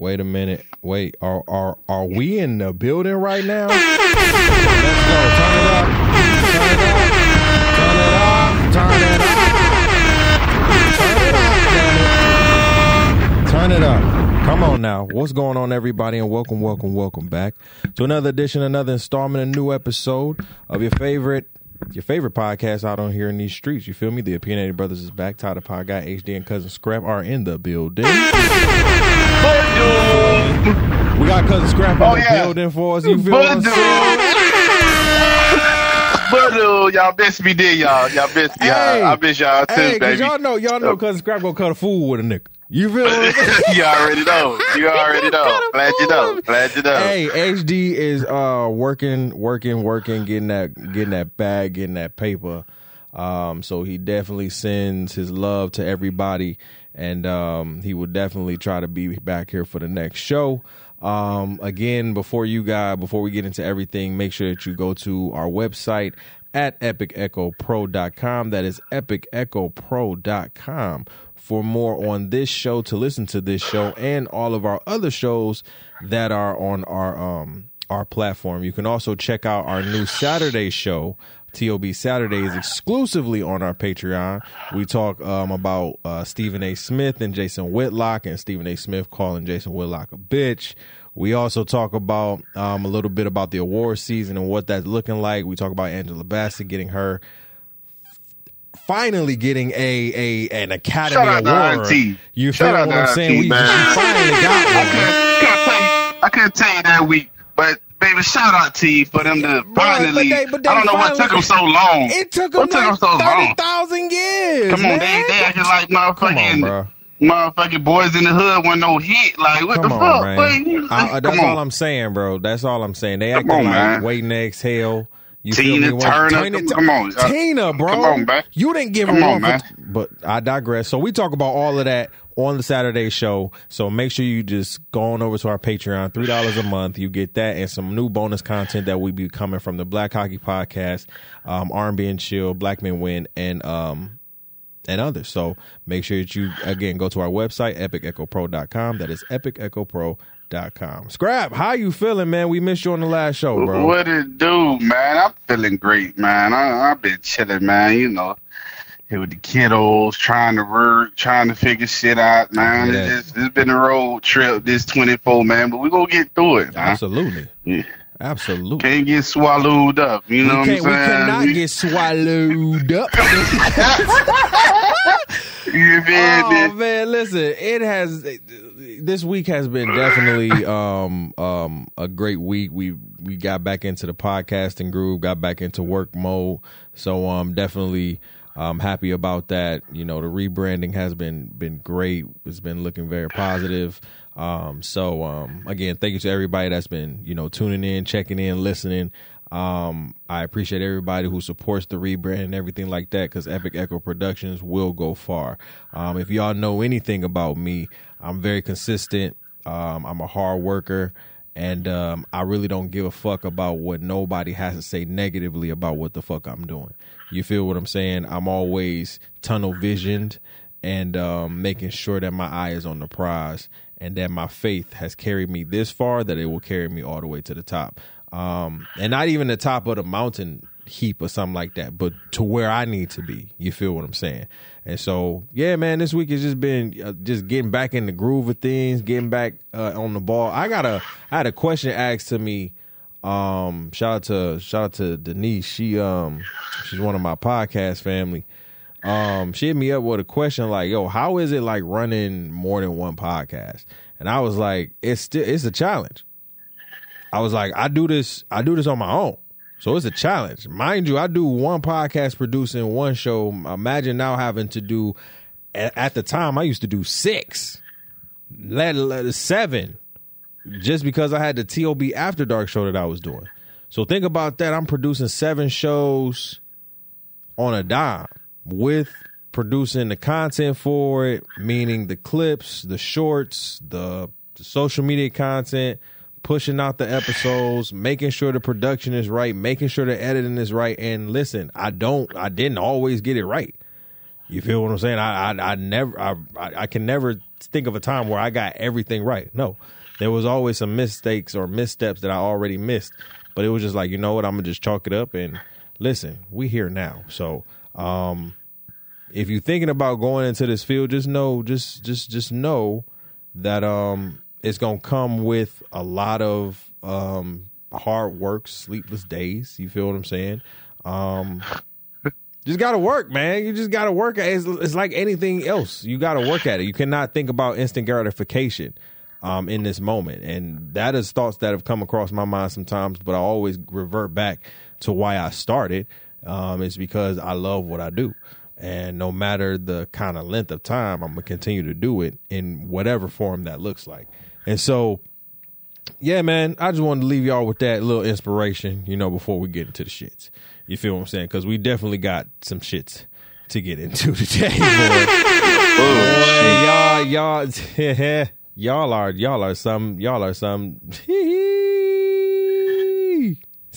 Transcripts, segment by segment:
Wait a minute. Wait, are are are we in the building right now? Let's go. Turn it up. Turn it up. Turn it up. Turn it up. Come on now. What's going on, everybody? And welcome, welcome, welcome back to another edition, another installment, a new episode of your favorite your favorite podcast out on here in these streets. You feel me? The Opinionated Bruhtha's is back. Tyler Pod Guy, HD, and Cousin Scrap are in the building. We got Cousin Scrap in Oh, the yeah. building for us. You feel what I'm saying? But uh, y'all miss me, did y'all? Y'all miss me. Hey. I miss y'all too, Hey, baby. y'all know, y'all know, Cousin Scrap gonna cut a fool with a nigga. You feel you already know. You already know. Glad you know. Glad you know. Hey, HD is uh working, working, working, getting that, getting that bag, getting that paper. Um, so he definitely sends his love to everybody, and um, he will definitely try to be back here for the next show. Um, again, before you guys, before we get into everything, make sure that you go to our website at epicechopro.com. That is epicechopro.com for more on this show, to listen to this show and all of our other shows that are on our um our platform. You can also check out our new Saturday show. TOB Saturdays exclusively on our Patreon. We talk um, about uh, Stephen A. Smith and Jason Whitlock, and Stephen A. Smith calling Jason Whitlock a bitch. We also talk about um, a little bit about the award season and what that's looking like. We talk about Angela Bassett getting her finally getting a a an Academy Shout out to Award. You Shout feel out what I'm saying? Auntie, We finally got I one. couldn't, couldn't tell you, I couldn't tell you that week, but baby, shout out to you for them to but finally. they- but they I don't know what took them so long. It took What them took 'em like so long? thirty thousand years. Come on, they man. they acting like Come on, motherfucking motherfucking boys in the hood with no hit. Like what Come the on, fuck? man. Boy, I- I- that's come on. all I'm saying, bro. That's all I'm saying. They Come acting on, like man. waiting to exhale. You Tina feel me? Turner, Tina, come on, Tina, bro. come on, man. You didn't give Come her on, one, man. for, but I digress. So we talk about all of that on the Saturday show. So make sure you just go on over to our Patreon, three dollars a month. You get that and some new bonus content that we be coming from the Black Hockey Podcast, um, R&B and Chill, Black Men Win, and um, and others. So make sure that you again go to our website, epicechopro.com. That is epicechopro.com. Scrap, how you feeling, man? We missed you on the last show, bro. What it do, man? I'm feeling great, man. I, I've been chilling, man. You know, here with the kiddos, trying to work, trying to figure shit out, man. Yeah. It's, just, it's been a road trip, this 24, man, but we're gonna get through it, man. Absolutely. Yeah. Absolutely. Can't get swallowed up, you know what I'm saying? We cannot get swallowed up. you feel oh man, listen, it has this week has been definitely um um a great week. We we got back into the podcasting groove, got back into work mode. So um definitely um happy about that. You know, the rebranding has been been great. It's been looking very positive. Um so um again, thank you to everybody that's been, you know, tuning in, checking in, listening. Um, I appreciate everybody who supports the rebrand and everything like that because Epic Echo Productions will go far. Um, if y'all know anything about me, I'm very consistent. Um, I'm a hard worker and um, I really don't give a fuck about what nobody has to say negatively about what the fuck I'm doing. You feel what I'm saying? I'm always tunnel visioned and um, making sure that my eye is on the prize and that my faith has carried me this far that it will carry me all the way to the top. Um, and not even the top of the mountain heap or something like that, but to where I need to be. You feel what I'm saying? And so, yeah, man, this week has just been uh, just getting back in the groove of things, getting back uh, on the ball. I got a, I had a question asked to me. Um, shout out to shout out to Denise. She um, she's one of my podcast family um she hit me up with a question like yo how is it like running more than one podcast and i was like it's still it's a challenge i was like i do this i do this on my own so it's a challenge. Mind you i do one podcast producing one show. Imagine now having to do at, the time i used to do six let seven just because i had the tob after dark show that i was doing. So think about that. I'm producing seven shows on a dime with producing the content for it, meaning the clips, the shorts, the, the social media content, pushing out the episodes, making sure the production is right, making sure the editing is right. And listen, I don't, I didn't always get it right. You feel what I'm saying? I, I, I never, I, I can never think of a time where I got everything right. No, there was always some mistakes or missteps that I already missed, but it was just like, you know what, I'm gonna just chalk it up and listen. We here now, so um, if you're thinking about going into this field, just know, just just just know that um, it's gonna come with a lot of um hard work, sleepless days. You feel what I'm saying? Um, just got to work, man. You just got to work. It's, it's like anything else. You got to work at it. You cannot think about instant gratification um, in this moment. And that is thoughts that have come across my mind sometimes, but I always revert back to why I started. Um, it's because I love what I do. And no matter the kind of length of time, I'm to continue to do it in whatever form that looks like. And so, yeah, man, I just wanted to leave y'all with that little inspiration, you know, before we get into the shits. You feel what I'm saying? Because we definitely got some shits to get into today, boy. y'all, y'all, y'all are, y'all are some, y'all are some.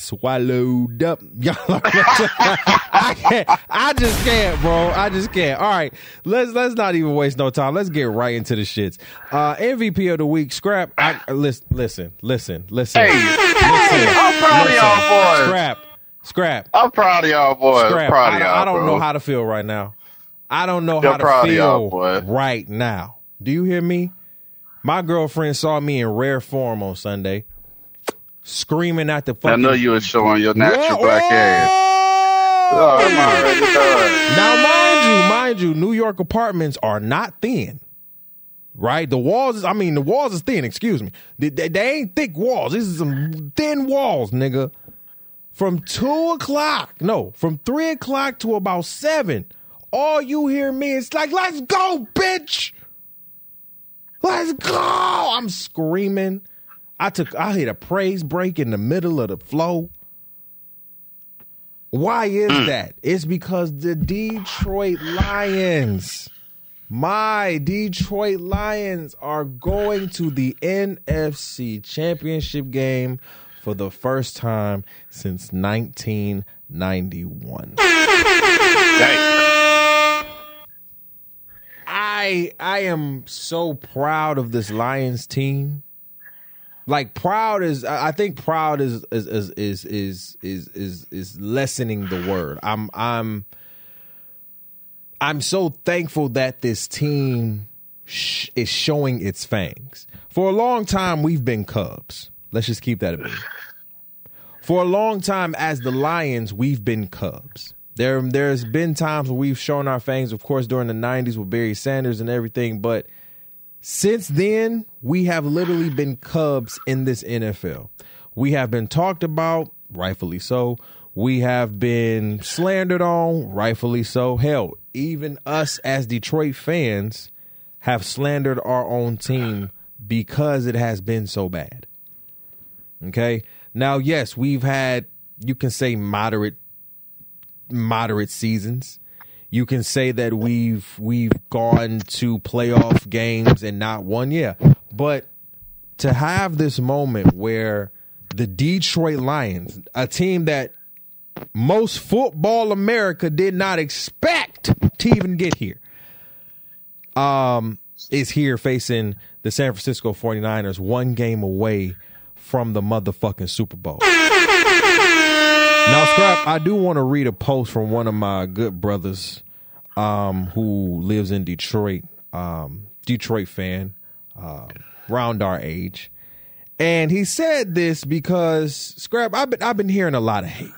swallowed up. Y'all are, I can't. I just can't, bro. I just can't. All right, let's let's not even waste no time. Let's get right into the shits. Uh, MVP of the week, scrap. I, listen, listen, listen, listen. Hey, listen, hey, I'm proud listen, of y'all boys. Scrap. Scrap. I'm proud of y'all boys. Scrap. Proud of I, y'all, I don't bro. know how to feel right now. I don't know how to feel right now. Do you hear me? My girlfriend saw me in rare form on Sunday, screaming at the fucking. I know you were showing your natural yeah. black ass. Oh, I'm. Now, mind you, mind you, New York apartments are not thin. Right, the walls. Is, I mean, the walls is thin. Excuse me. They, they, they ain't thick walls. This is some thin walls, nigga from two o'clock, no, from three o'clock to about seven, all you hear me is like, let's go, bitch. Let's go. I'm screaming. I took I hit a praise break in the middle of the flow. Why is mm. that? It's because the Detroit Lions, my Detroit Lions are going to the NFC Championship game for the first time since 1991. I I am so proud of this Lions team. Like proud is I think proud is is is is is is is, is lessening the word. I'm I'm I'm so thankful that this team sh- is showing its fangs. For a long time we've been Cubs. Let's just keep that in mind. For a long time, as the Lions, we've been Cubs. There, there's been times where we've shown our fangs, of course, during the '90s with Barry Sanders and everything. But since then, we have literally been Cubs in this NFL. We have been talked about, rightfully so. We have been slandered on, rightfully so. Hell, even us as Detroit fans have slandered our own team because it has been so bad. Okay. Now, yes, we've had you can say moderate moderate seasons. You can say that we've we've gone to playoff games and not won, yeah. But to have this moment where the Detroit Lions, a team that most football America did not expect to even get here, um, is here facing the San Francisco 49ers, one game away from the motherfucking Super Bowl. Now, Scrap, I do want to read a post from one of my good brothers um, who lives in Detroit, um, Detroit fan, uh, around our age. And he said this because Scrap, I've been I've been hearing a lot of hate.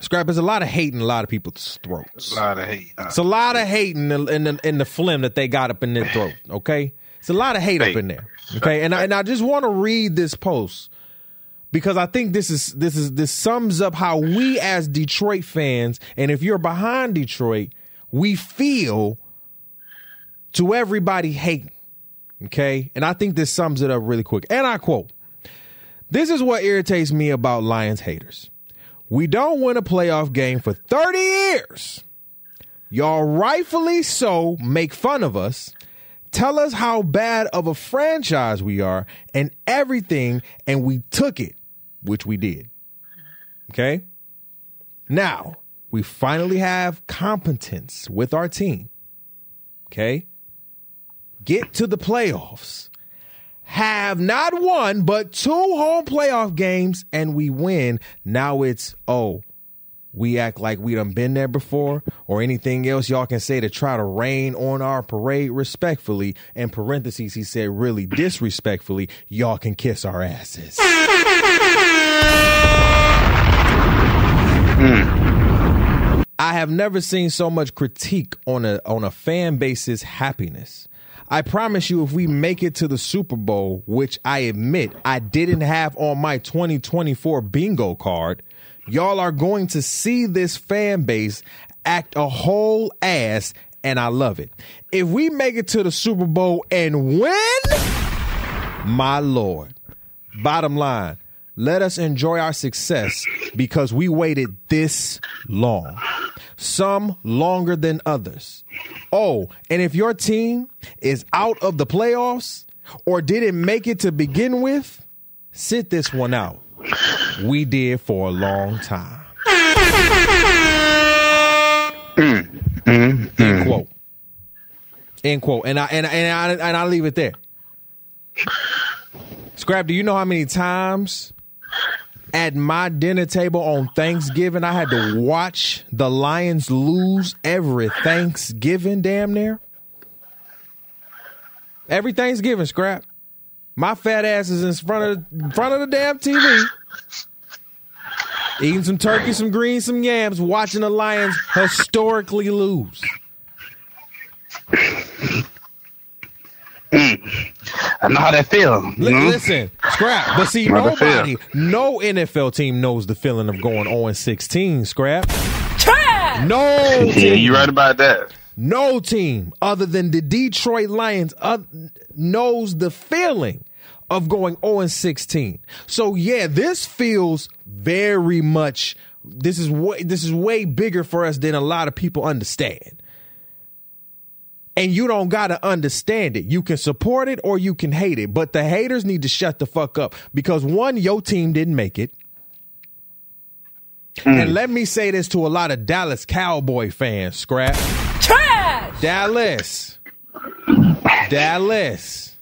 Scrap, there's a lot of hate in a lot of people's throats. A lot of hate. Huh? It's a lot of hate in the, in the in the phlegm that they got up in their throat. Okay, it's a lot of hate, hate. up in there. Okay, and I, and I just want to read this post because I think this is this is this sums up how we as Detroit fans, and if you're behind Detroit, we feel to everybody hating. Okay, and I think this sums it up really quick. And I quote: "This is what irritates me about Lions haters. We don't win a playoff game for 30 years. Y'all rightfully so make fun of us." tell us how bad of a franchise we are and everything, and we took it, which we did. Okay? Now, we finally have competence with our team. Okay? get to the playoffs, have not one, but two home playoff games, and we win. Now it's, oh, we act like we done been there before or anything else y'all can say to try to rain on our parade respectfully. In parentheses, he said really disrespectfully, y'all can kiss our asses. I have never seen so much critique on a on a fan base's happiness. I promise you, if we make it to the Super Bowl, which I admit I didn't have on my 2024 bingo card, y'all are going to see this fan base act a whole ass, and I love it. If we make it to the Super Bowl and win, my lord. Bottom line, let us enjoy our success because we waited this long. Some longer than others. Oh, and if your team is out of the playoffs or didn't make it to begin with, sit this one out. We did for a long time. End quote. End quote. And I and and I and I leave it there. Scrap, do you know how many times at my dinner table on Thanksgiving I had to watch the Lions lose every Thanksgiving damn near? Every Thanksgiving, Scrap. My fat ass is in front of in front of the damn TV. Eating some turkey, some greens, some yams, watching the Lions historically lose. Mm. I know how that feel. You Li- know? Listen, scrap. But see, How that feel? nobody, no NFL team knows the feeling of going 0 16. Scrap. No Yeah, team, you right about that. no team other than the Detroit Lions uh, knows the feeling of going 0 16. So yeah, this feels very much. This is way, this is way bigger for us than a lot of people understand. And you don't gotta understand it. You can support it or you can hate it. But the haters need to shut the fuck up because one, your team didn't make it. Hmm. And let me say this to a lot of Dallas Cowboy fans, scrap. Trash! Dallas. Dallas.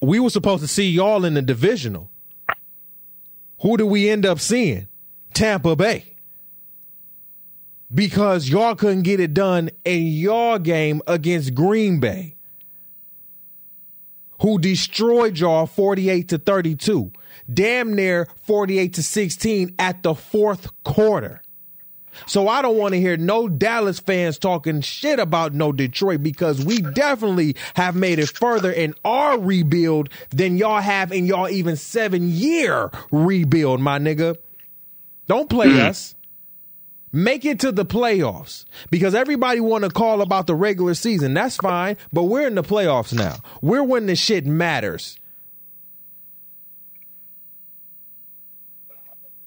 We were supposed to see y'all in the divisional. Who do we end up seeing? Tampa Bay. Because y'all couldn't get it done in your game against Green Bay. Who destroyed y'all 48 to 32. Damn near 48 to 16 at the fourth quarter. So I don't want to hear no Dallas fans talking shit about no Detroit because we definitely have made it further in our rebuild than y'all have in y'all even seven year rebuild, my nigga. Don't play mm. us. Make it to the playoffs because everybody want to call about the regular season. That's fine, but we're in the playoffs now. We're when the shit matters.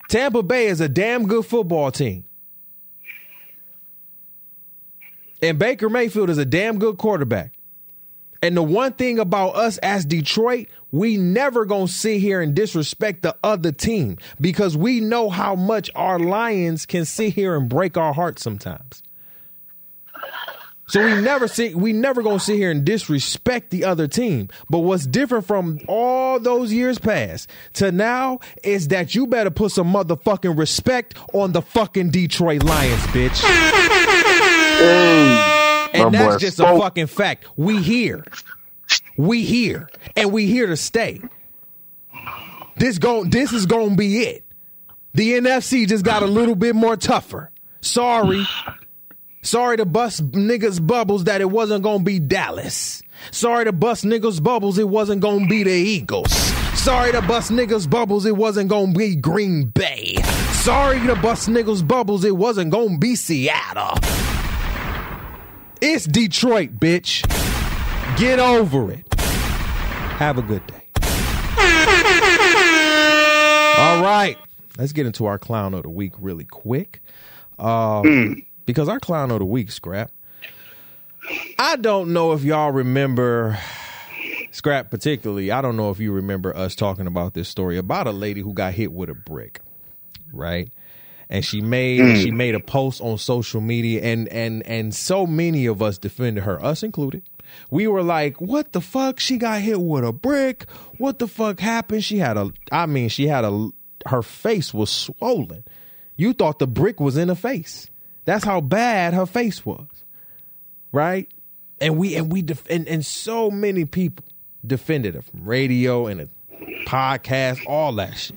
Tampa Bay is a damn good football team. And Baker Mayfield is a damn good quarterback. And the one thing about us as Detroit, we never gonna sit here and disrespect the other team because we know how much our Lions can sit here and break our hearts sometimes. So we never sit we never gonna sit here and disrespect the other team. But what's different from all those years past to now is that you better put some motherfucking respect on the fucking Detroit Lions, bitch. And that's just a fucking fact. We here. We here. And we here to stay. This gon' this is gonna be it. The NFC just got a little bit more tougher. Sorry. Sorry to bust niggas bubbles that it wasn't gonna be Dallas. Sorry to bust niggas bubbles it wasn't gonna be the Eagles. Sorry to bust niggas bubbles it wasn't gonna be Green Bay. Sorry to bust niggas bubbles it wasn't gonna be Seattle. It's Detroit, bitch. Get over it. Have a good day. All right. Let's get into our clown of the week really quick. Uh, Because our clown of the week, Scrap. I don't know if y'all remember, Scrap particularly, I don't know if you remember us talking about this story about a lady who got hit with a brick, right? And she made she mm. made a post on social media and and and so many of us defended her us included We were like, what the fuck? She got hit with a brick. What the fuck happened? She had a, I mean, she had a, her face was swollen. You thought the brick was in her face. That's how bad her face was. Right? And we, and we, def- and, and so many people defended her from radio and a podcast, all that shit.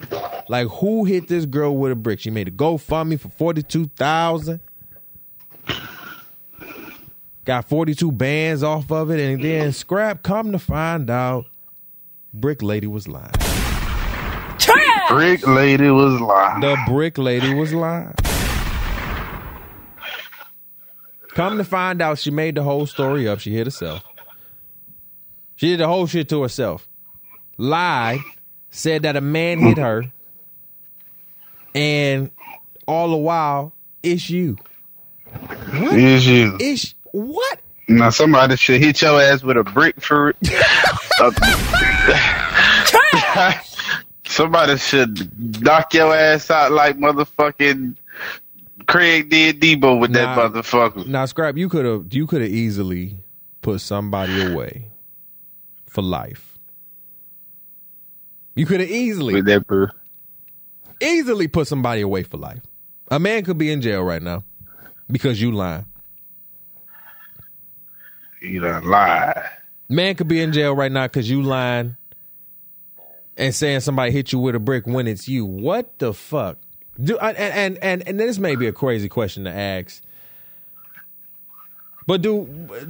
Like, who hit this girl with a brick? She made a GoFundMe for 42000 Got 42 bands off of it, and then scrap. Come to find out, Brick Lady was lying. Brick lady was lying. The Brick Lady was lying. Come to find out, she made the whole story up. She hit herself. She did the whole shit to herself. Lied, said that a man hit her, and all the while, it's you. What? Is you. It's what? Now somebody should hit your ass with a brick for it. Uh, somebody should knock your ass out like motherfucking Craig did Debo with that motherfucker. Now, scrap. You could have. You could have easily put somebody away for life. You could have easily, bro. easily put somebody away for life. A man could be in jail right now because you lying. You done lied. Man could be in jail right now because you lying and saying somebody hit you with a brick when it's you. What the fuck? Do and and and, and this may be a crazy question to ask, but do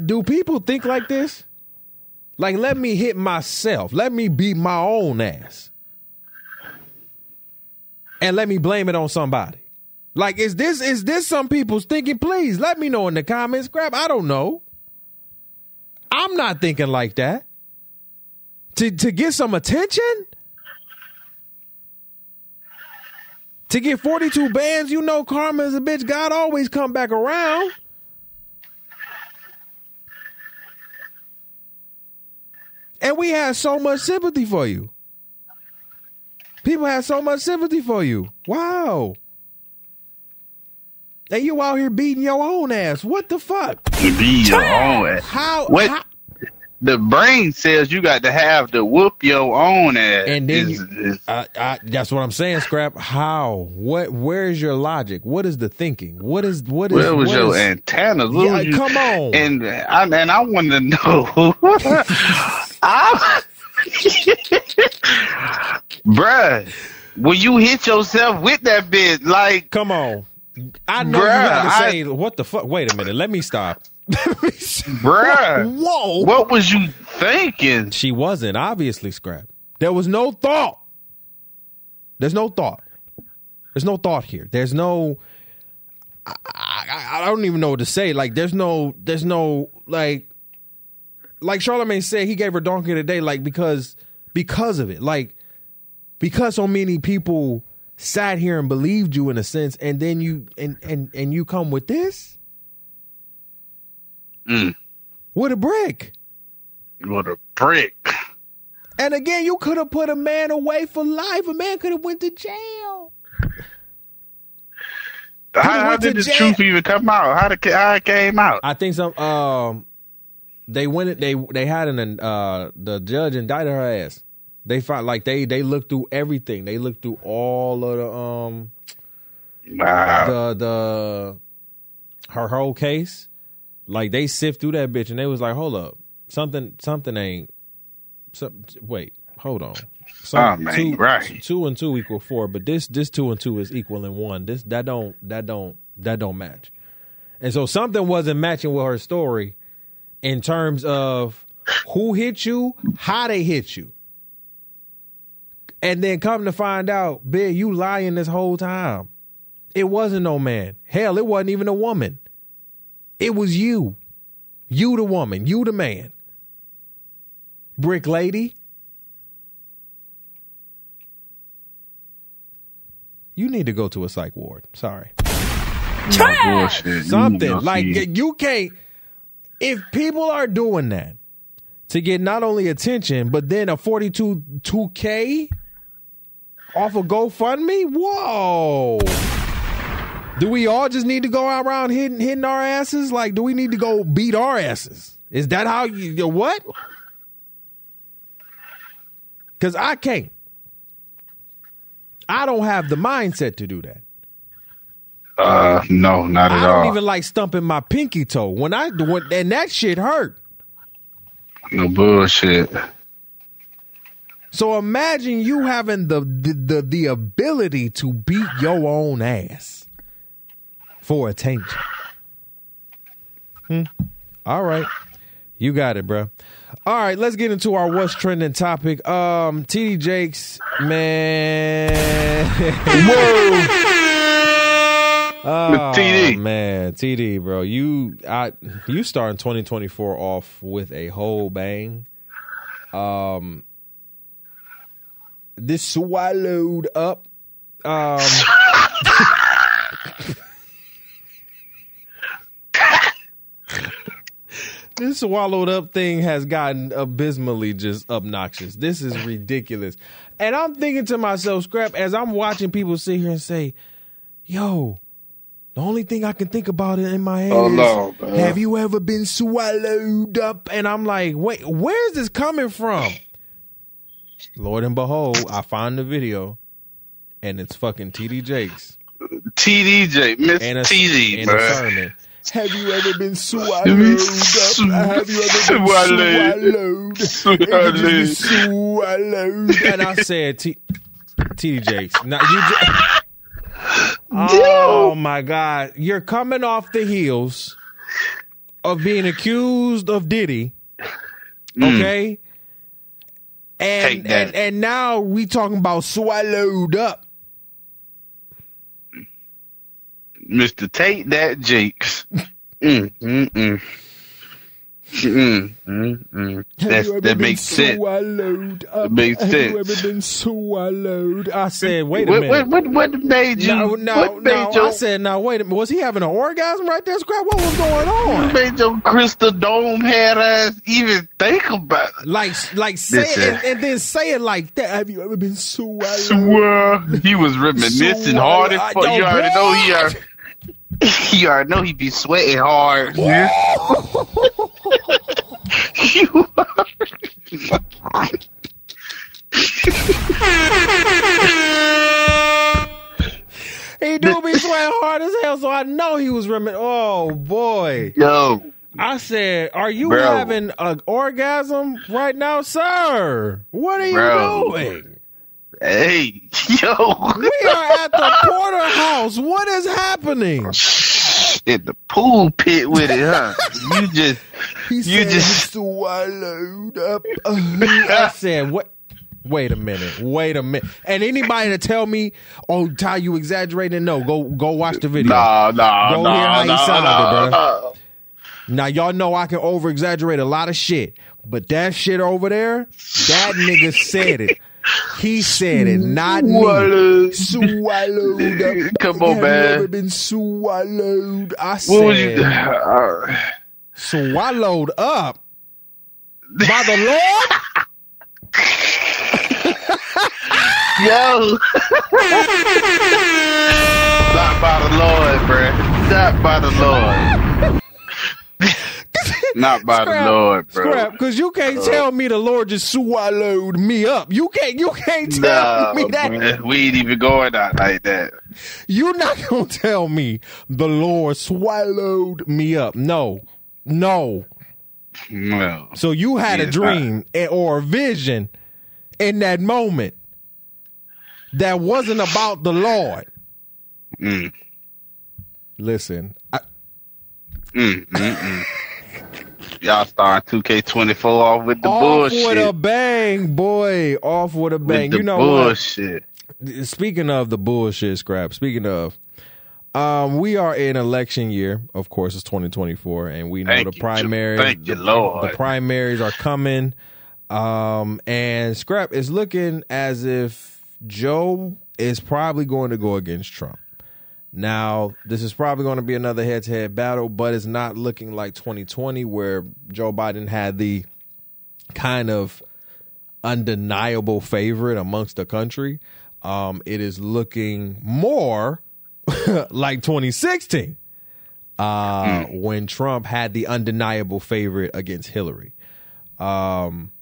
do people think like this? Like, let me hit myself. Let me beat my own ass, and let me blame it on somebody. Like, is this is this some people's thinking? Please let me know in the comments. Grab. I don't know. I'm not thinking like that. To to get some attention? To get 42 bands, you know karma is a bitch. God always come back around. And we had so much sympathy for you. People had so much sympathy for you. Wow. And you out here beating your own ass. What the fuck? To be your own ass. How? What? how- The brain says you got to have to whoop your own ass. And then Is- you- is- I, I, that's what I'm saying, Scrap. How? What? Where is your logic? What is the thinking? What is what is? where was what your is- antennas? What Yeah, you- come on. And I and I want to know, I, bruh, will you hit yourself with that bit? Like, Come on. I know you Bruh, have to I- what the fuck. Wait a minute. Let me stop. Let me stop. bruh, Whoa. what was you thinking? She wasn't obviously Scrap. There was no thought. There's no thought. There's no thought here. There's no. I, I, I don't even know what to say. Like, there's no. There's no like. Like Charlamagne said, he gave her donkey today, like because because of it, like because so many people sat here and believed you in a sense, and then you and and and you come with this Mm, with a brick. what a brick! And again, you could have put a man away for life. A man could have went to jail. How, how did the jail. truth even come out? How, did, how it came out? I think some um they went they they had an uh the judge indicted her ass. They found like they they looked through everything. They looked through all of the um Wow. the the her whole case. Like they sift through that bitch and they was like, hold up, something something ain't. Some, wait, hold on. Oh, man, two, right. Two and two equal four, but this this two and two is equal in one. This that don't that don't that don't match. And so something wasn't matching with her story in terms of who hit you, how they hit you. And then come to find out, Big, you lying this whole time. It wasn't no man. Hell, it wasn't even a woman. It was you. You the woman. You the man. Brick lady. You need to go to a psych ward. Sorry. You Something like you can't. If people are doing that to get not only attention, but then a 42 2K off of GoFundMe, whoa. Do we all just need to go around hitting hitting our asses? Like, do we need to go beat our asses? Is that how you what? Because I can't. I don't have the mindset to do that. Uh, no, not at all. I don't even like stumping my pinky toe when I when, and that shit hurt. No bullshit. So imagine you having the the the, the ability to beat your own ass for attention. Hmm. All right. You got it, bro. All right, let's get into our what's trending topic. Um, TD Jakes, man. Whoa. Oh, TD. man, TD, bro, you I you starting 2024 off with a whole bang. Um, this swallowed up. Um, this swallowed up thing has gotten abysmally just obnoxious. This is ridiculous. And I'm thinking to myself, scrap, as I'm watching people sit here and say, yo, the only thing I can think about it in my head Oh, is, no, have you ever been swallowed up? And I'm like, wait, where's this coming from? Lord and behold, I find the video, and it's fucking TD Jakes TDJ, Miss and a, TD, and a sermon. Have you ever been swallowed up? Have you ever been Swallowed. swallowed? Have you been swallowed? And I said, T- TD Jakes. Now you. J- oh my God! You're coming off the heels of being accused of Diddy. Okay. Take And, and and now we talking about swallowed up. Mr. Tate That Jakes. Mm, mm, mm. Mm, mm. That's, that makes sense. Swallowed up? makes Have sense. you ever been swallowed? I said, wait a What, minute. what, what, what made you? no, no, what made no. your, I said, now wait a minute. Was he having an orgasm right there? Scrap. What was going what on? made your crystal dome head ass even think about it? Like, like say it and, and then say it like that. Have you ever been swallowed? Swear he was reminiscing hard as fuck. You already know he already, you already know he be sweating hard. Yeah. You He do be sweating hard as hell, so I know he was remi- Oh boy! Yo, I said, "Are you Bro. having an orgasm right now, sir? What are you Bro. doing? hey, yo. We are at the Potter's House. What is happening?" In the pool pit with it, huh? You just, He You said just- swallowed up. I said, "What? Wait a minute. Wait a minute." And anybody to tell me, "Oh, Ty, you exaggerating?" No, go go watch the video. nah, nah, Go nah, hear how he nah, sounded, nah. Now y'all know I can over exaggerate a lot of shit, but that shit over there, that nigga said it. He said it, not me. Swallowed. Swallowed up. Come on, man. You ever been swallowed? I What said swallowed up by the Lord. yo, not by the Lord, bruh. Not by the Lord. Not by the Lord, bro. Scrap, because you can't uh, tell me the Lord just swallowed me up. You can't. You can't tell Nah, me that. bruh. we ain't even going out like that. You're not gonna tell me the Lord swallowed me up. No, no. No. So you had a dream eh, or a vision in that moment that wasn't about the Lord. Mm, Listen, I, mm, mm, mm. Y'all starting 2K24 off with the off bullshit. Off with a bang, boy. Off with a with bang. the You know bullshit. what? Speaking of the bullshit, scrap. Speaking of, um, we are in election year. Of course, it's 2024, and we know Thank the primaries. Thank you, the- Lord. The primaries are coming. Um, and Scrap is looking as if Joe is probably going to go against Trump. Now, this is probably going to be another head to head battle, but it's not looking like 2020 where Joe Biden had the kind of undeniable favorite amongst the country. Um, it is looking more like 2016. uh, mm. when Trump had the undeniable favorite against Hillary. Um,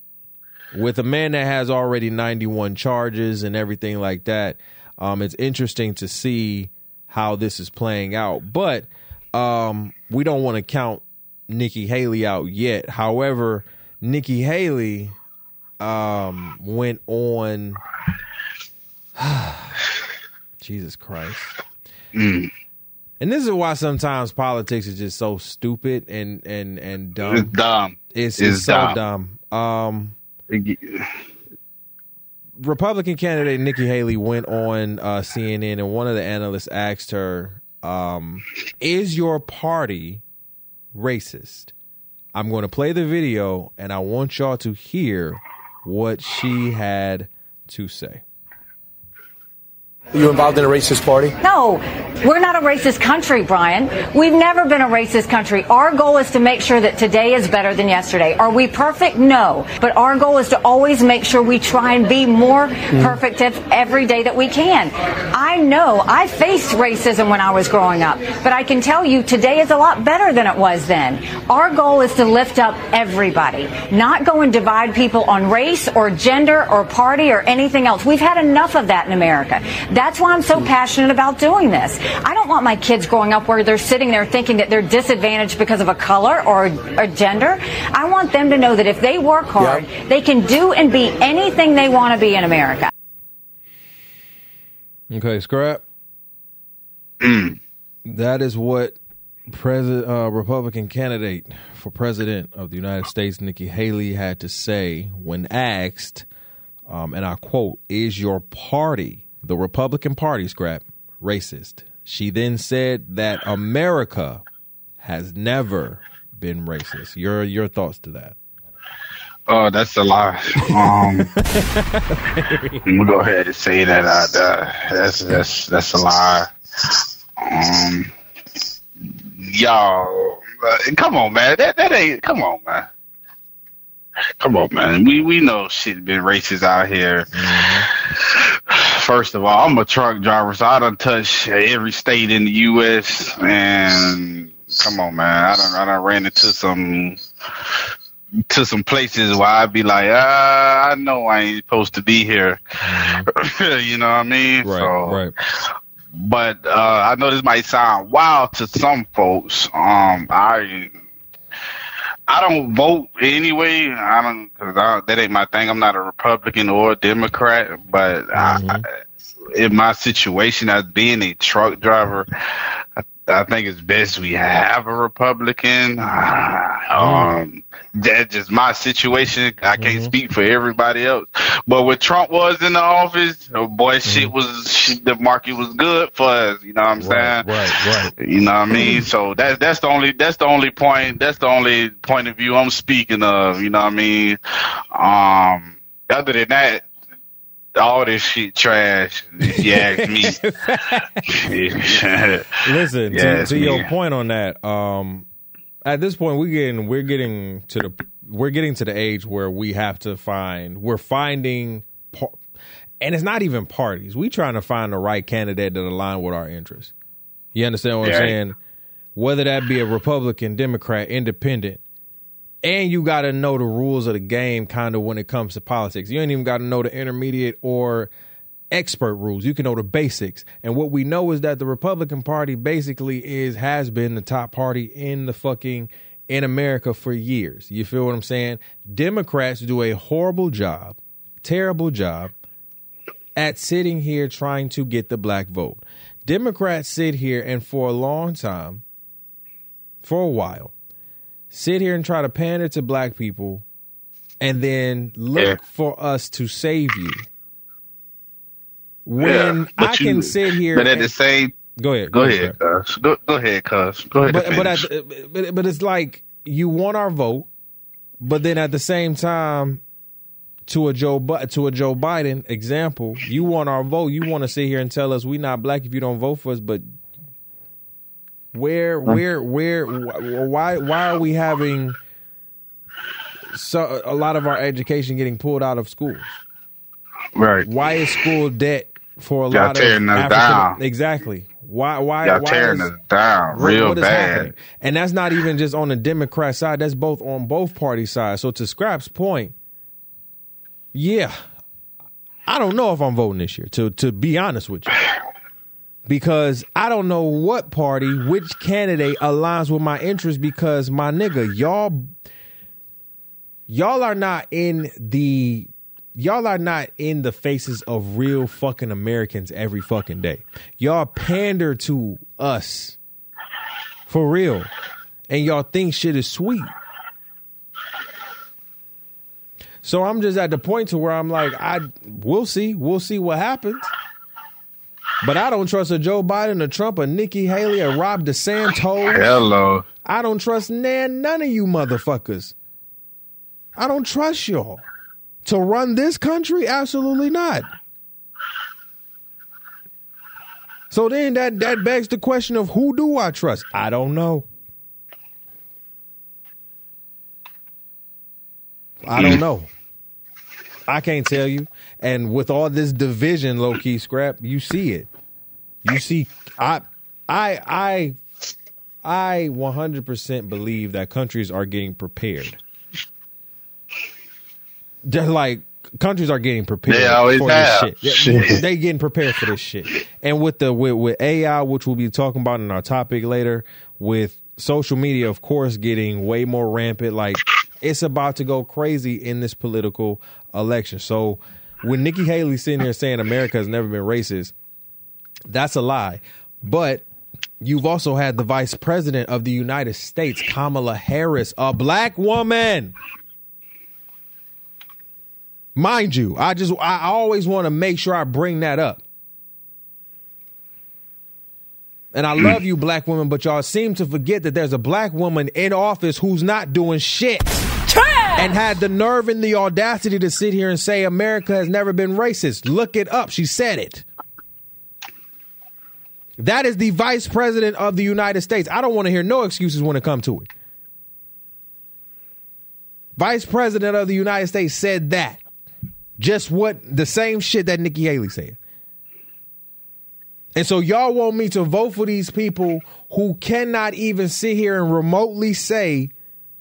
with a man that has already 91 charges and everything like that, um, it's interesting to see how this is playing out. But um, we don't want to count Nikki Haley out yet. However, Nikki Haley um, went on. Jesus Christ. Mm. And this is why sometimes politics is just so stupid and and and dumb. It's dumb. It's, it's, it's so dumb. Um, Republican candidate Nikki Haley went on uh, CNN, and one of the analysts asked her, um, "Is your party racist?" I'm going to play the video, and I want y'all to hear what she had to say. Are you involved in a racist party? No, we're not a racist country, Brian. We've never been a racist country. Our goal is to make sure that today is better than yesterday. Are we perfect? No. But our goal is to always make sure we try and be more mm. perfect every day that we can. I know I faced racism when I was growing up, but I can tell you today is a lot better than it was then. Our goal is to lift up everybody, not go and divide people on race or gender or party or anything else. We've had enough of that in America. That's why I'm so passionate about doing this. I don't want my kids growing up where they're sitting there thinking that they're disadvantaged because of a color or a gender. I want them to know that if they work hard, yep. they can do and be anything they want to be in America. Okay, scrap. that is what President uh, Republican candidate for president of the United States Nikki Haley had to say when asked, um, and I quote, "Is your party the Republican Party, scrap, racist. She then said that America has never been racist. Your your thoughts to that? Oh, that's a lie. Um, I'm gonna go ahead and say that. I, Uh, that's that's that's a lie. Um, y'all, uh, come on, man. That that ain't. Come on, man. Come on, man. We we know shit been racist out here. Mm-hmm. First of all, I'm a truck driver, so I don't touch every state in the U.S. And come on, man, I don't I don't ran into some to some places where I'd be like, ah, I know I ain't supposed to be here. You know what I mean? Right, so, right. But uh, I know this might sound wild to some folks. Um, I I don't vote anyway. I don't because that ain't my thing. I'm not a Republican or a Democrat, but mm-hmm. I, in my situation as being a truck driver, I, I think it's best we have a Republican. Um, that's just my situation. I can't mm-hmm. speak for everybody else. But when Trump was in the office, oh boy, mm-hmm. shit was shit, the market was good for us. You know what I'm right, saying? Right, right. You know what I mean? So that's that's the only that's the only point that's the only point of view I'm speaking of. You know what I mean? Um, other than that, all this shit trash. Ask me. Listen to, to your point on that. Um, at this point, we're getting we're getting to the we're getting to the age where we have to find we're finding, and it's not even parties. We trying to find the right candidate that align with our interests. You understand what. I'm saying? Whether that be a Republican, Democrat, Independent, and you got to know the rules of the game kind of when it comes to politics. You ain't even got to know the intermediate or expert rules. You can know the basics. And what we know is that the Republican Party basically is has been the top party in the fucking in America for years. You feel what I'm saying? Democrats do a horrible job, terrible job at sitting here trying to get the black vote. Democrats sit here and for a long time, for a while, sit here and try to pander to black people and then look yeah. for us to save you. When yeah, I can sit here, but at and, the same, go ahead, go, go ahead, cuz, go, go ahead, cuz, go ahead. But but, at, but but it's like you want our vote, but then at the same time, to a Joe to a Joe Biden example, you want our vote. You want to sit here and tell us we not black if you don't vote for us, but where, hmm. where, where, why, why are we having so a lot of our education getting pulled out of schools? Right. Why is school debt for a Y'all lot tearing of us down. exactly. Why? Why? Y'all why tearing is- us down what- real what bad. happening? And that's not even just on the Democrat side. That's both on both party sides. So to Scrap's point, yeah, I don't know if I'm voting this year. To to be honest with you, because I don't know what party, which candidate aligns with my interest. Because my nigga, y'all, y'all are not in the. Y'all are not in the faces of real fucking Americans every fucking day. Y'all pander to us for real. And y'all think shit is sweet. So I'm just at the point to where I'm like, I we'll see. We'll see what happens. But I don't trust a Joe Biden, a Trump, a Nikki Haley, a Rob DeSantis. Hello. I don't trust nan, none of you motherfuckers. I don't trust y'all. To run this country? Absolutely not. So then that that begs the question of who do I trust? I don't know. I don't know. I can't tell you. And with all this division, low key scrap, you see it. You see, I, I, I, I 100% believe that countries are getting prepared. They're like countries are getting prepared They always for have. this shit. Shit. They getting prepared for this shit. And with the with, with AI, which we'll be talking about in our topic later, with social media, of course, getting way more rampant. Like it's about to go crazy in this political election. So when Nikki Haley sitting here saying America has never been racist, that's a lie. But you've also had the vice president of the United States, Kamala Harris, a black woman. Mind you, I just I always want to make sure I bring that up. And I mm. love you, black women, but y'all seem to forget that there's a black woman in office who's not doing shit. And had the nerve and the audacity to sit here and say America has never been racist. Look it up. She said it. That is the vice president of the United States. I don't want to hear no excuses when it comes to it. Vice president of the United States said that. Just what the same shit that Nikki Haley said. And so y'all want me to vote for these people who cannot even sit here and remotely say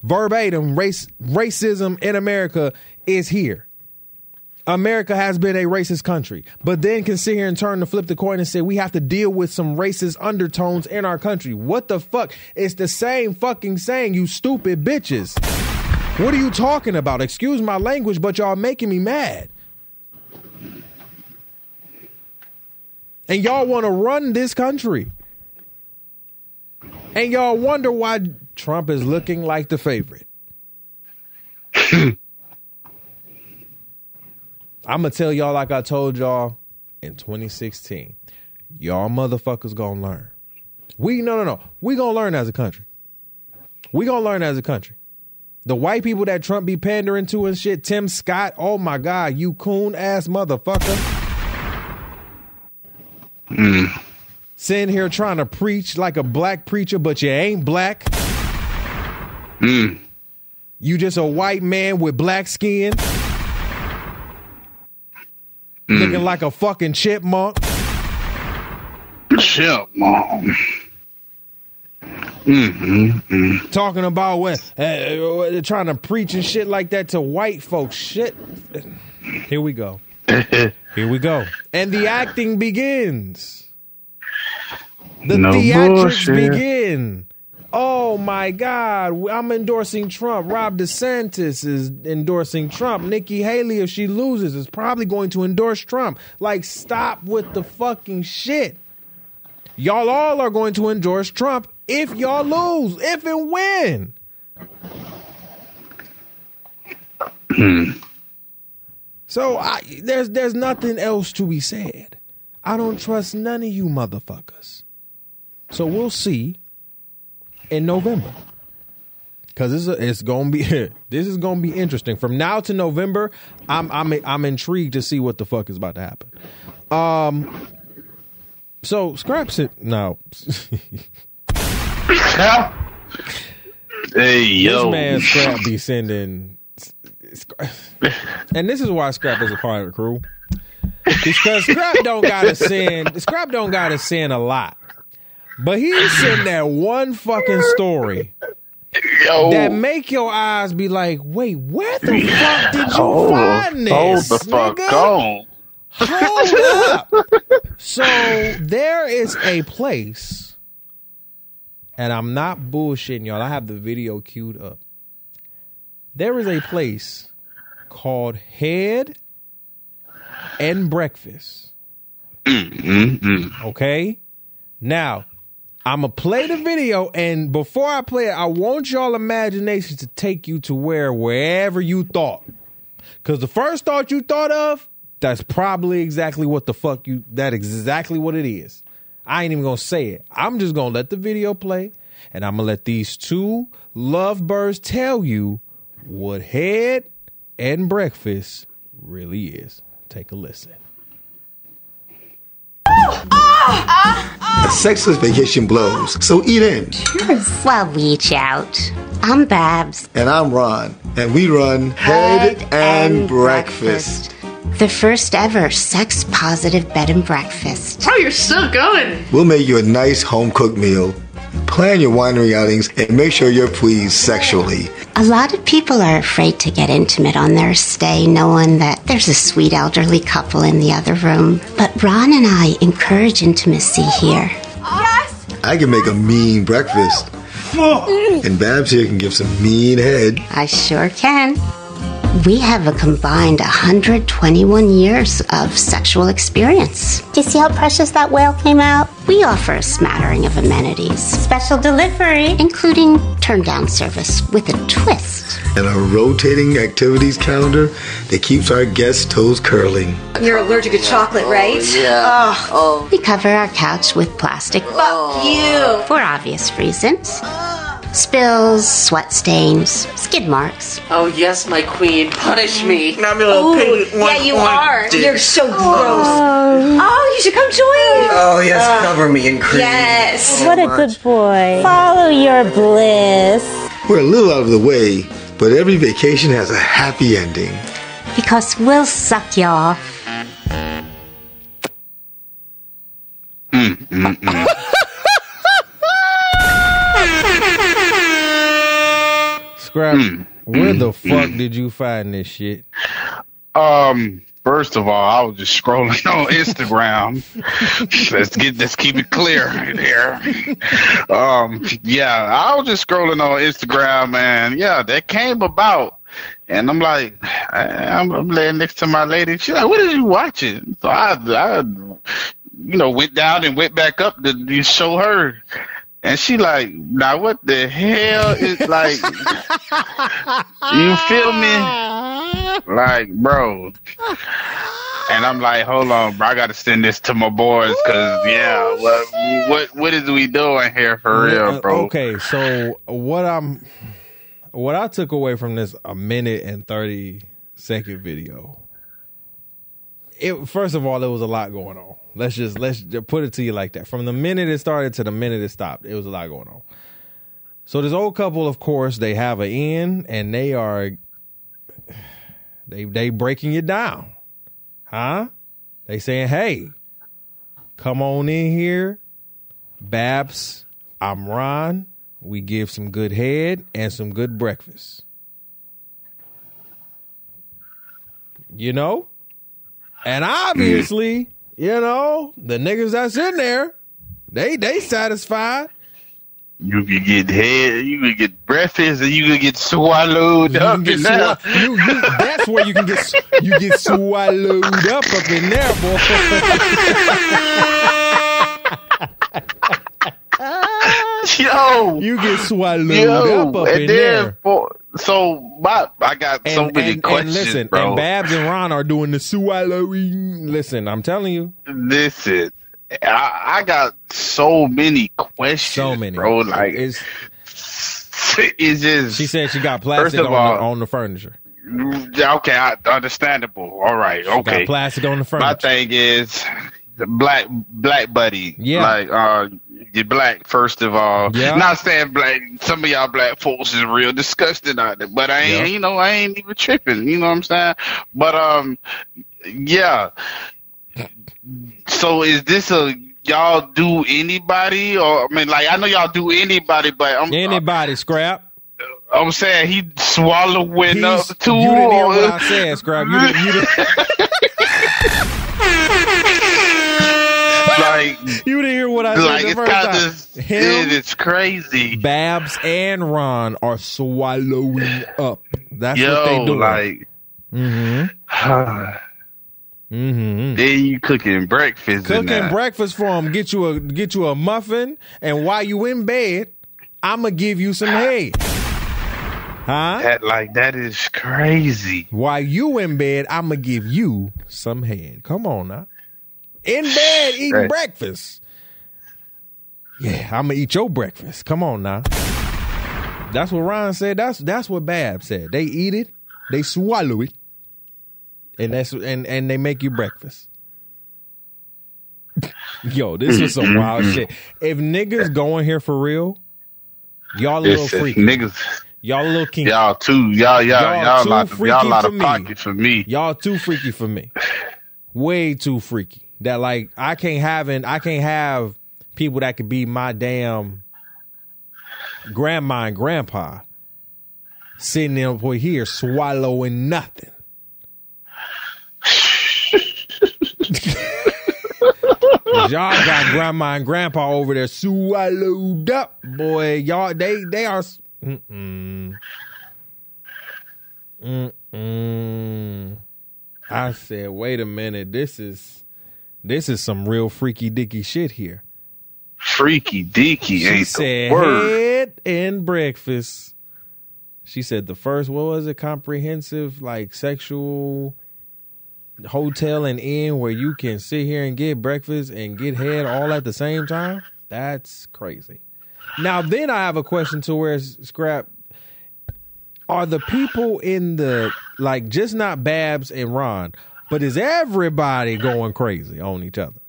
verbatim race racism in America is here. America has been a racist country, but then can sit here and turn to flip the coin and say we have to deal with some racist undertones in our country. What the fuck? It's the same fucking saying, you stupid bitches. What are you talking about? Excuse my language, but y'all making me mad. And y'all want to run this country. And y'all wonder why Trump is looking like the favorite. I'm going to tell y'all like I told y'all in 2016. Y'all motherfuckers going to learn. We no no no. We going to learn as a country. We going to learn as a country. The white people that Trump be pandering to and shit, Tim Scott, oh my God, you coon ass motherfucker. Mm. Sitting here trying to preach like a black preacher, but you ain't black. Mm. You just a white man with black skin. Mm. Looking like a fucking chipmunk. chipmunk. Chip, mom. Talking about what uh, uh, trying to preach and shit like that to white folks. Shit. Here we go. Here we go. And the acting begins. The No theatrics bullshit. begin. Oh my God. I'm endorsing Trump. Rob DeSantis is endorsing Trump. Nikki Haley, if she loses, is probably going to endorse Trump. Like, stop with the fucking shit. Y'all all are going to endorse Trump if y'all lose, if and when. so I, there's there's nothing else to be said. I don't trust none of you motherfuckers. So we'll see in November. Cause it's a, it's gonna be this is gonna be interesting. From now to November, I'm I'm I'm intrigued to see what the fuck is about to happen. Um. So scraps it now. Hey yo, This man Scrap be sending, and this is why Scrap is a part of the crew. because Scrap don't gotta send Scrap don't gotta send a lot. But he sent that one fucking story Yo, that make your eyes be like, wait, where the fuck did you hold, find this? hold the fuck nigga? on. Hold up. So there is a place, and I'm not bullshitting y'all. I have the video queued up. There is a place called Head and Breakfast. Mm-hmm. Okay? Now, I'm going to play the video, and before I play it, I want y'all imagination to take you to where, wherever you thought. Because the first thought you thought of, that's probably exactly what the fuck you, that exactly what it is. I ain't even going to say it. I'm just going to let the video play, and I'm going to let these two lovebirds tell you what head and breakfast really is. Take a listen. A sexless vacation blows, so eat in. Well, reach out. I'm Babs. And I'm Ron, and we run Head, and, breakfast. The first ever sex positive bed and breakfast. Oh, you're still going. We'll make you a nice home cooked meal. Plan your winery outings and make sure you're pleased sexually. A lot of people are afraid to get intimate on their stay, knowing that there's a sweet elderly couple in the other room. But Ron and I encourage intimacy here. Yes! I can make a mean breakfast. And Babs here can give some mean head. I sure can. We have a combined 121 years of sexual experience. Do you see how precious that whale came out? We offer a smattering of amenities, special delivery, including turn down service with a twist. And a rotating activities calendar that keeps our guests' toes curling. You're allergic to chocolate, oh, right? Yeah. Oh. We cover our couch with plastic Fuck you. for obvious reasons. Spills, sweat stains, skid marks. Oh, yes, my queen. Punish me. Now I'm a little Ooh, yeah, you are. You're so gross. Oh, oh, you should come join. us. Oh yes, uh, cover me in cream. Yes. Oh, what a good boy. Follow your bliss. We're a little out of the way, but every vacation has a happy ending. Because we'll suck you off. Mm, mm, mm. Scrap, where the fuck did you find this shit? Um, first of all, I was just scrolling on Instagram. let's get let's keep it clear here. Um, yeah, I was just scrolling on Instagram, and yeah, that came about. And I'm like, I- I'm, I'm laying next to my lady. She's like, "What are you watching?" So I, I, you know, went down and went back up to, to show her. And she like, now what the hell is like? you feel me? Like, bro. And I'm like, hold on, bro. I got to send this to my boys because, yeah, what, what, what is we doing here for real, Uh, bro? Okay, so what I'm what I took away from this a minute and 30 second video. It first of all, there was a lot going on. Let's just let's just put it to you like that. From the minute it started to the minute it stopped, it was a lot going on. So this old couple, of course, they have an in and they are they they breaking it down. Huh? They saying, hey, come on in here. Babs, I'm Ron. We give some good head and some good breakfast. You know? And obviously, you know, the niggas that's in there, they they satisfied. You can get head, you can get breakfast, and you can get swallowed You up get in there. you, you, that's where you can get you get swallowed up up in there, boy. Yo, you get swallowed yo, up up in there. for so my I got so And, many and, questions, and listen, bro. and Babs and Ron are doing the swallowing. Listen, I'm telling you, Listen, I, I got so many questions, so many, bro. Like it's, it's just she said she got plastic on, all- the, on the furniture. okay, I, understandable. All right, okay. Got plastic on the furniture. My thing is the black black buddy. Yeah. Like uh you're black first of all. Yeah. Not saying black some of y'all black folks is real disgusting out there. But I ain't Yeah. you know, I ain't even tripping, you know what I'm saying? But um yeah. so is this a y'all do anybody or I mean like I know y'all do anybody, but I'm Anybody scrap? I'm saying he swallowing up He's- two. You didn't hear what I said, scrap. You didn't, you didn't, like you didn't hear what I said like the it's first time. of Him, it's crazy. Babs, and Ron are swallowing up. That's what they Yo, do. like mm-hmm. Mm-hmm. then you cooking breakfast. Cooking breakfast for them. Get you a get you a muffin, and while you in bed, I'ma give you some head. Huh? That like that is crazy. While you in bed, I'ma give you some head. Come on now. In bed eating Right. breakfast. Yeah, I'ma eat your breakfast. Come on now. That's what Ron said. That's that's what Bab said. They eat it, they swallow it, and that's and and they make you breakfast. Yo, this is some wild mm-hmm. shit. If niggas going here for real, y'all a little It's, freaky. niggas. Y'all a little kinky. Y'all too. Y'all y'all Y'all y'all, too lot y'all of pocket for me. Y'all too freaky for me. Way too freaky. That like I can't have and I can't have people that could be my damn grandma and grandpa sitting there over here swallowing nothing. y'all got grandma and grandpa over there swallowed up, boy. Y'all, they they are. Mm-mm. Mm-mm. I said, wait a minute. This is this is some real freaky dicky shit here. Freaky dicky She ain't said the word. head and breakfast. She said the first what was it? Comprehensive like sexual hotel and inn where you can sit here and get breakfast and get head all at the same time. That's crazy. Now then I have a question to where scrap are the people in the like just not Babs and Ron, but is everybody going crazy on each other?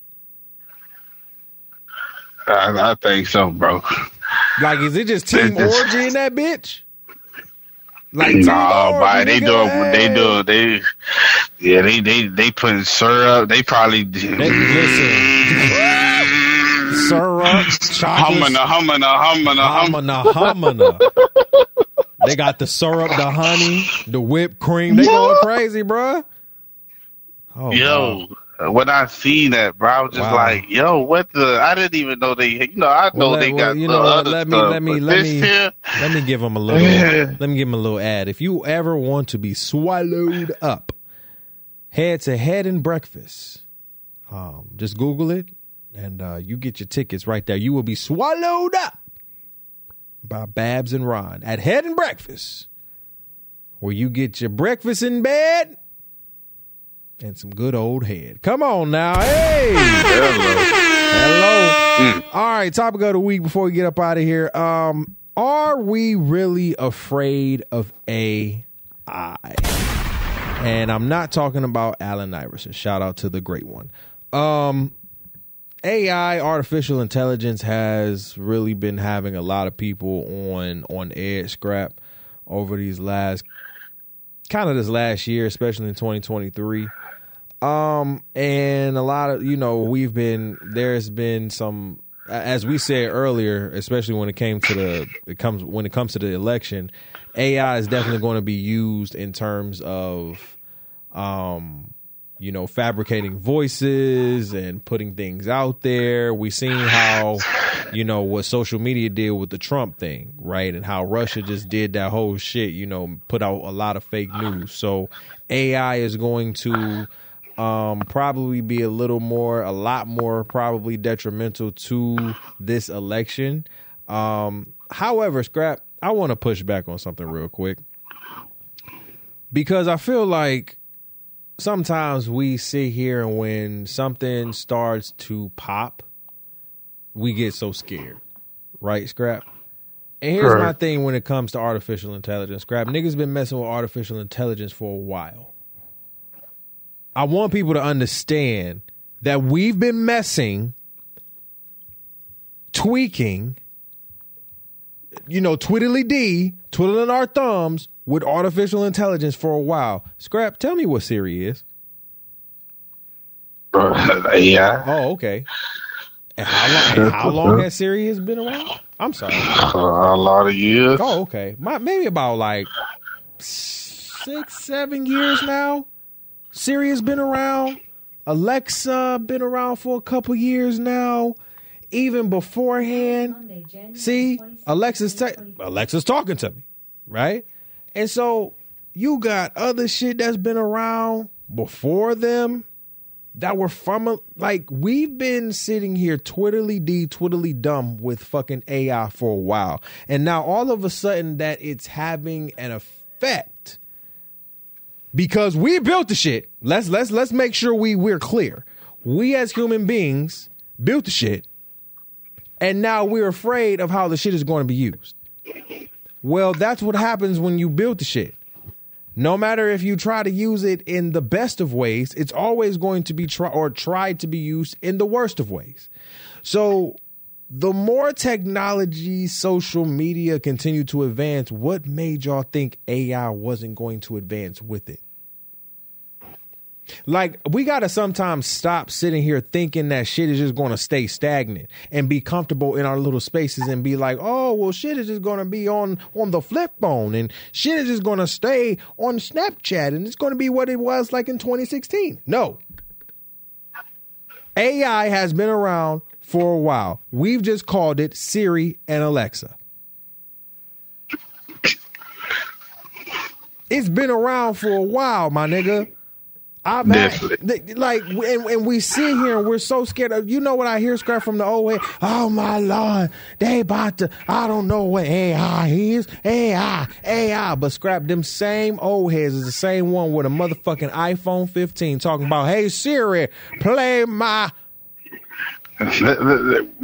I, I think so, bro. Like, is it just team It's- orgy in that bitch? Like, Nah, but they do hey. they do they yeah they they they putting syrup. They probably They, listen, syrup, chocolate, humming a humming a humming a hum. humana, humana. They got the syrup, the honey, the whipped cream. They going crazy, bruh. Oh, Yo, when I seen that, bro, I was just Wow. like, yo, what the? I didn't even know they. You know, I know Well, they let- got you the know other let me- stuff, let me- let me- here, Let me give them a little. let me give them a little ad. If you ever want to be swallowed up, head to Head and Breakfast. Um, just Google it, and uh, you get your tickets right there. You will be swallowed up by Babs and Ron at Head and Breakfast, where you get your breakfast in bed and some good old head. Come on now, hey. Hello. hello. All right, topic of the week before we get up out of here. Um, are we really afraid of AI? And I'm not talking about Allen Iverson. Shout out to the great one. Um, AI, artificial intelligence, has really been having a lot of people on on edge scrap over these last kind of this last year, especially in 2023. Um, and a lot of you know we've been there's been some as we said earlier, especially when it came to the it comes when it comes to the election, AI is definitely going to be used in terms of um you know fabricating voices and putting things out there. We seen how you know what social media did with the Trump thing, right? And how Russia just did that whole shit, you know, put out a lot of fake news. So AI is going to um probably be a little more a lot more probably detrimental to this election. Um however scrap i want to push back on something real quick. Because i feel like sometimes we sit here and when something starts to pop we get so scared. Right scrap? And here's my thing when it comes to artificial intelligence scrap. Niggas been messing with artificial intelligence for a while I want people to understand that we've been messing, tweaking, you know, twiddly d, twiddling our thumbs with artificial intelligence for a while. Scrap, tell me what Siri is. AI. Oh, okay. And how long? How long has Siri has been around? I'm sorry. a lot of years. Oh, okay. My, maybe about like six, seven years now. Siri has been around. Alexa been around for a couple years now. Even beforehand, see, Alexa's ta- Alexa's talking to me, right? And so you got other shit that's been around before them that were from a, like we've been sitting here twiddly d twiddly dumb with fucking AI for a while, and now all of a sudden that it's having an effect because we built the shit. Let's let's let's make sure we we're clear. We as human beings built the shit, and now we're afraid of how the shit is going to be used. Well, that's what happens when you build the shit. No matter if you try to use it in the best of ways, it's always going to be try or tried to be used in the worst of ways. So the more technology, social media continue to advance, what made y'all think AI wasn't going to advance with it? Like we gotta sometimes stop sitting here thinking that shit is just gonna stay stagnant and be comfortable in our little spaces and be like, oh well, shit is just gonna be on on the flip phone and shit is just gonna stay on Snapchat and it's gonna be what it was like in 2016. No, AI has been around for a while. We've just called it Siri and Alexa. It's been around for a while, my nigga. I've had, like, and, and, we sit here and we're so scared of, you know what I hear scrap from the old head? Oh my Lord, they about to, I don't know what AI is. AI, AI. But scrap them same old heads is the same one with a motherfucking iPhone 15 talking about, hey Siri, play my.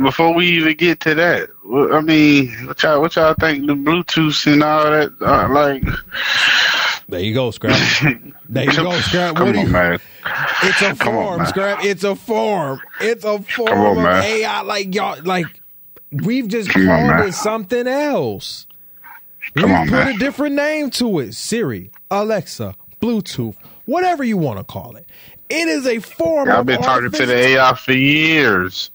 Before we even get to that, I mean, what y'all, what y'all think the Bluetooth and all that, uh, like, there you go, Scrap. There you go, Scrap. Come on, man. It's a Come form, on, Scrap. It's a form. It's a form on, of man. AI. Like y'all, like we've just Come called on, it something else. we on, put man. a different name to it. Siri, Alexa, Bluetooth, whatever you want to call it. It is a form. I've been talking to the AI for years.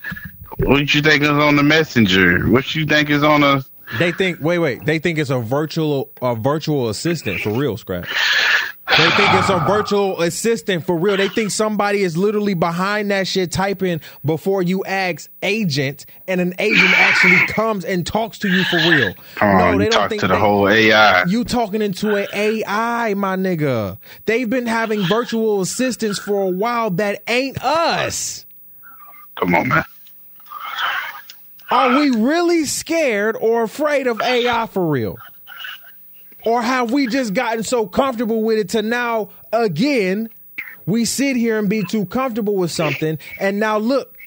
What you think is on the messenger? What you think is on a they think wait, wait. They think it's a virtual a virtual assistant for real, scrap. They think it's a virtual assistant for real. They think somebody is literally behind that shit typing before you ask agent and an agent actually comes and talks to you for real. Oh, no, they don't think to the they, whole AI. You talking into an AI, my nigga. They've been having virtual assistants for a while that ain't us. Come on, man. Are we really scared or afraid of AI for real? Or have we just gotten so comfortable with it to now, again, we sit here and be too comfortable with something, and now look,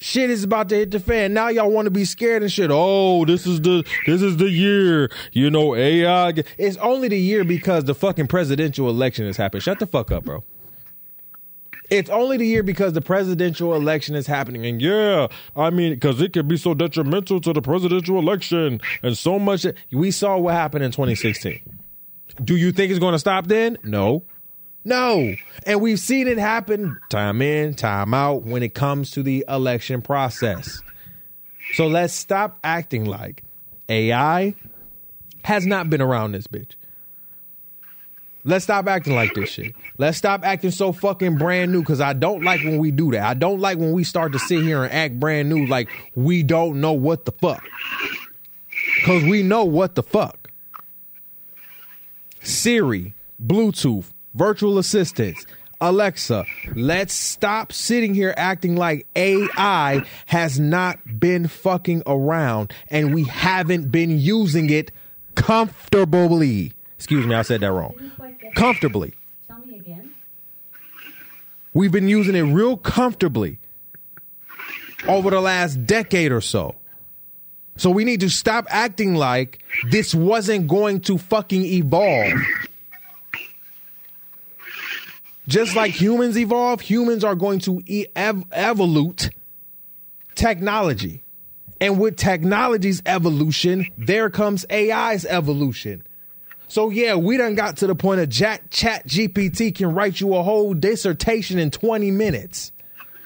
shit is about to hit the fan. Now y'all want to be scared and shit. Oh, this is the this is the year. You know, AI. It's only the year because the fucking presidential election has happened. Shut the fuck up, bro. It's only the year because the presidential election is happening. And yeah, I mean, because it could be so detrimental to the presidential election and so much. We saw what happened in 2016. Do you think it's going to stop then? No. No. And we've seen it happen time in, time out when it comes to the election process. So let's stop acting like AI has not been around this bitch. Let's stop acting like this shit. Let's stop acting so fucking brand new because I don't like when we do that. I don't like when we start to sit here and act brand new like we don't know what the fuck. Because we know what the fuck. Siri, Bluetooth, virtual assistants, Alexa, let's stop sitting here acting like AI has not been fucking around and we haven't been using it comfortably. Excuse me, I said that wrong. Comfortably. Tell me again. We've been using it real comfortably over the last decade or so. So we need to stop acting like this wasn't going to fucking evolve. Just like humans evolve, humans are going to ev- evolute technology. And with technology's evolution, there comes AI's evolution. So yeah, we done got to the point of Jack Chat GPT can write you a whole dissertation in 20 minutes.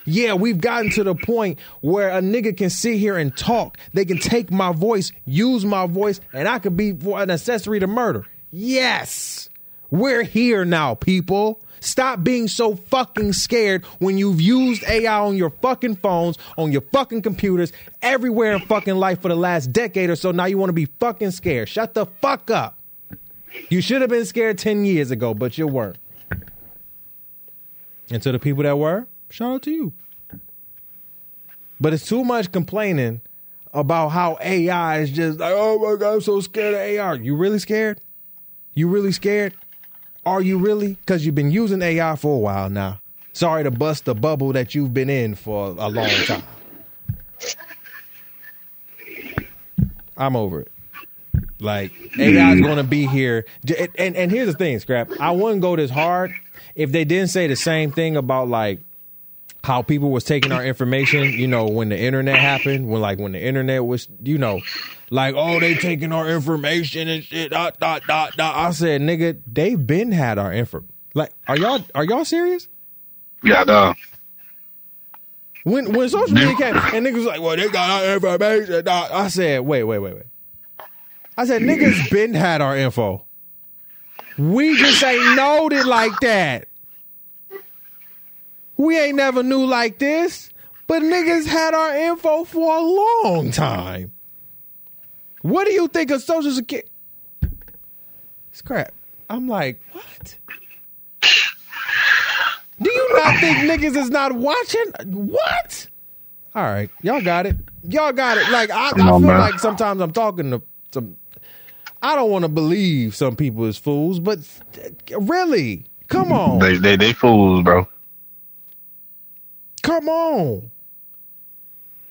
Yeah, we've gotten to the point where a nigga can sit here and talk. They can take my voice, use my voice, and I could be an accessory to murder. Yes. We're here now, people. Stop being so fucking scared when you've used AI on your fucking phones, on your fucking computers, everywhere in fucking life for the last decade or so. Now you want to be fucking scared. Shut the fuck up. You should have been scared 10 years ago, but you weren't. And to the people that were, shout out to you. But it's too much complaining about how AI is just like, oh my God, I'm so scared of AI. You really scared? You really scared? Are you really? Because you've been using AI for a while now. Sorry to bust the bubble that you've been in for a long time. I'm over it. Like AI is going to be here, and and here's the thing, scrap. I wouldn't go this hard if they didn't say the same thing about like how people was taking our information. You know, when the internet happened, when like when the internet was, you know, like, oh, they taking our information and shit. Dot, dot, dot, dot. I said, nigga, they've been had our info. Like, are y'all are y'all serious? Yeah, no. When when social media came and niggas was like, well, they got our information. Dot. I said, wait, wait, wait, wait. I said, niggas been had our info. We just ain't knowed it like that. We ain't never knew like this, but niggas had our info for a long time. What do you think of Social Security? It's crap. I'm like, what? Do you not think niggas is not watching? What? All right, y'all got it. Y'all got it. Like I, I feel like sometimes I'm talking to some. I don't want to believe some people is fools, but really, come on. They they they fools, bro. Come on.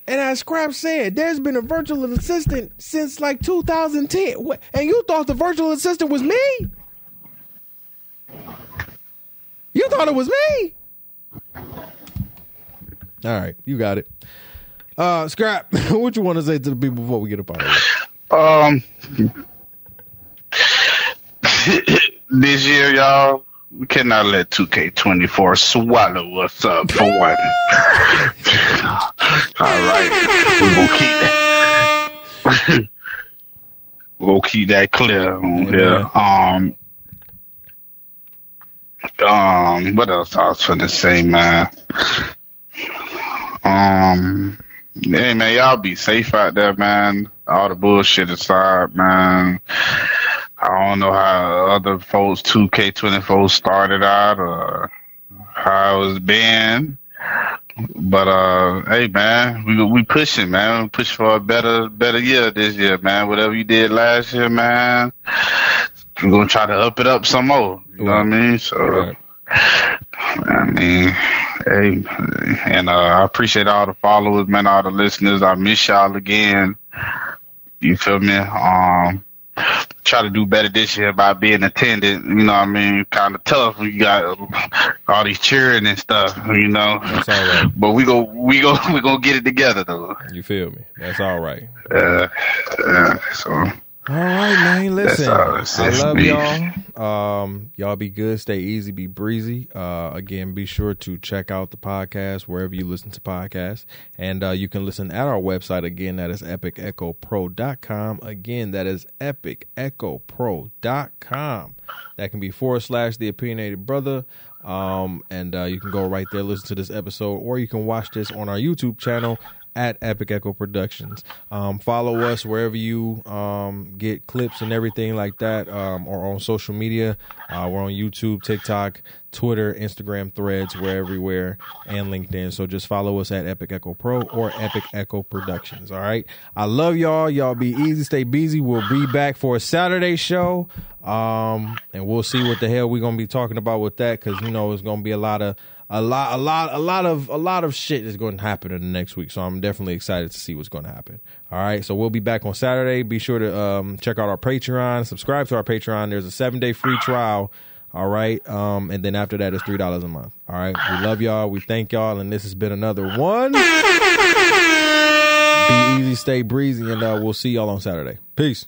And as Scrap said, there's been a virtual assistant since like 2010. And you thought the virtual assistant was me? You thought it was me? All right, you got it. Uh, Scrap, what you want to say to the people before we get up out of here? Um, this year, y'all, we cannot let 2K24 swallow us up for one. All right, gonna keep that. gonna keep that clear on here. Um, um, what else I was gonna say, man? Um, hey man, y'all be safe out there, man. All the bullshit aside, man. I don't know how other folks 2K24 started out or how it's been. But uh, hey man, we we pushing man, we push for a better better year this year, man. Whatever you did last year, man, we're gonna try to up it up some more. You know what I mean? So, right. I mean, hey, and uh, I appreciate all the followers, man, all the listeners. I miss y'all again. You feel me? Um, try to do better this year by being attended. You know what I mean? Kind of tough. We got all these cheering and stuff. You know. That's all right. But we go, we go, we gonna get it together though. You feel me? That's all right. Uh, uh so. All right, man. Listen, I love y'all. Um, y'all be good, stay easy, be breezy. Uh, again, be sure to check out the podcast wherever you listen to podcasts, and uh, you can listen at our website again. That is epicechopro.com. Again, that is epicechopro.com. That can be forward slash the opinionated brother. Um, and uh, you can go right there, listen to this episode, or you can watch this on our YouTube channel at Epic Echo Productions. Um, follow us wherever you um, get clips and everything like that, um, or on social media. Uh, we're on YouTube, TikTok, Twitter, Instagram, Threads. We're everywhere, and LinkedIn. So just follow us at Epic Echo Pro or Epic Echo Productions. All right. I love y'all. Y'all be easy, stay busy. We'll be back for a Saturday show, um, and we'll see what the hell we're gonna be talking about with that because you know it's gonna be a lot of a lot, a lot, a lot of a lot of shit is going to happen in the next week. So I'm definitely excited to see what's going to happen. All right, so we'll be back on Saturday. Be sure to um, check out our Patreon, subscribe to our Patreon. There's a seven day free trial. All right, um, and then after that, it's three dollars a month. All right, we love y'all. We thank y'all, and this has been another one. Be easy, stay breezy, and uh, we'll see y'all on Saturday. Peace.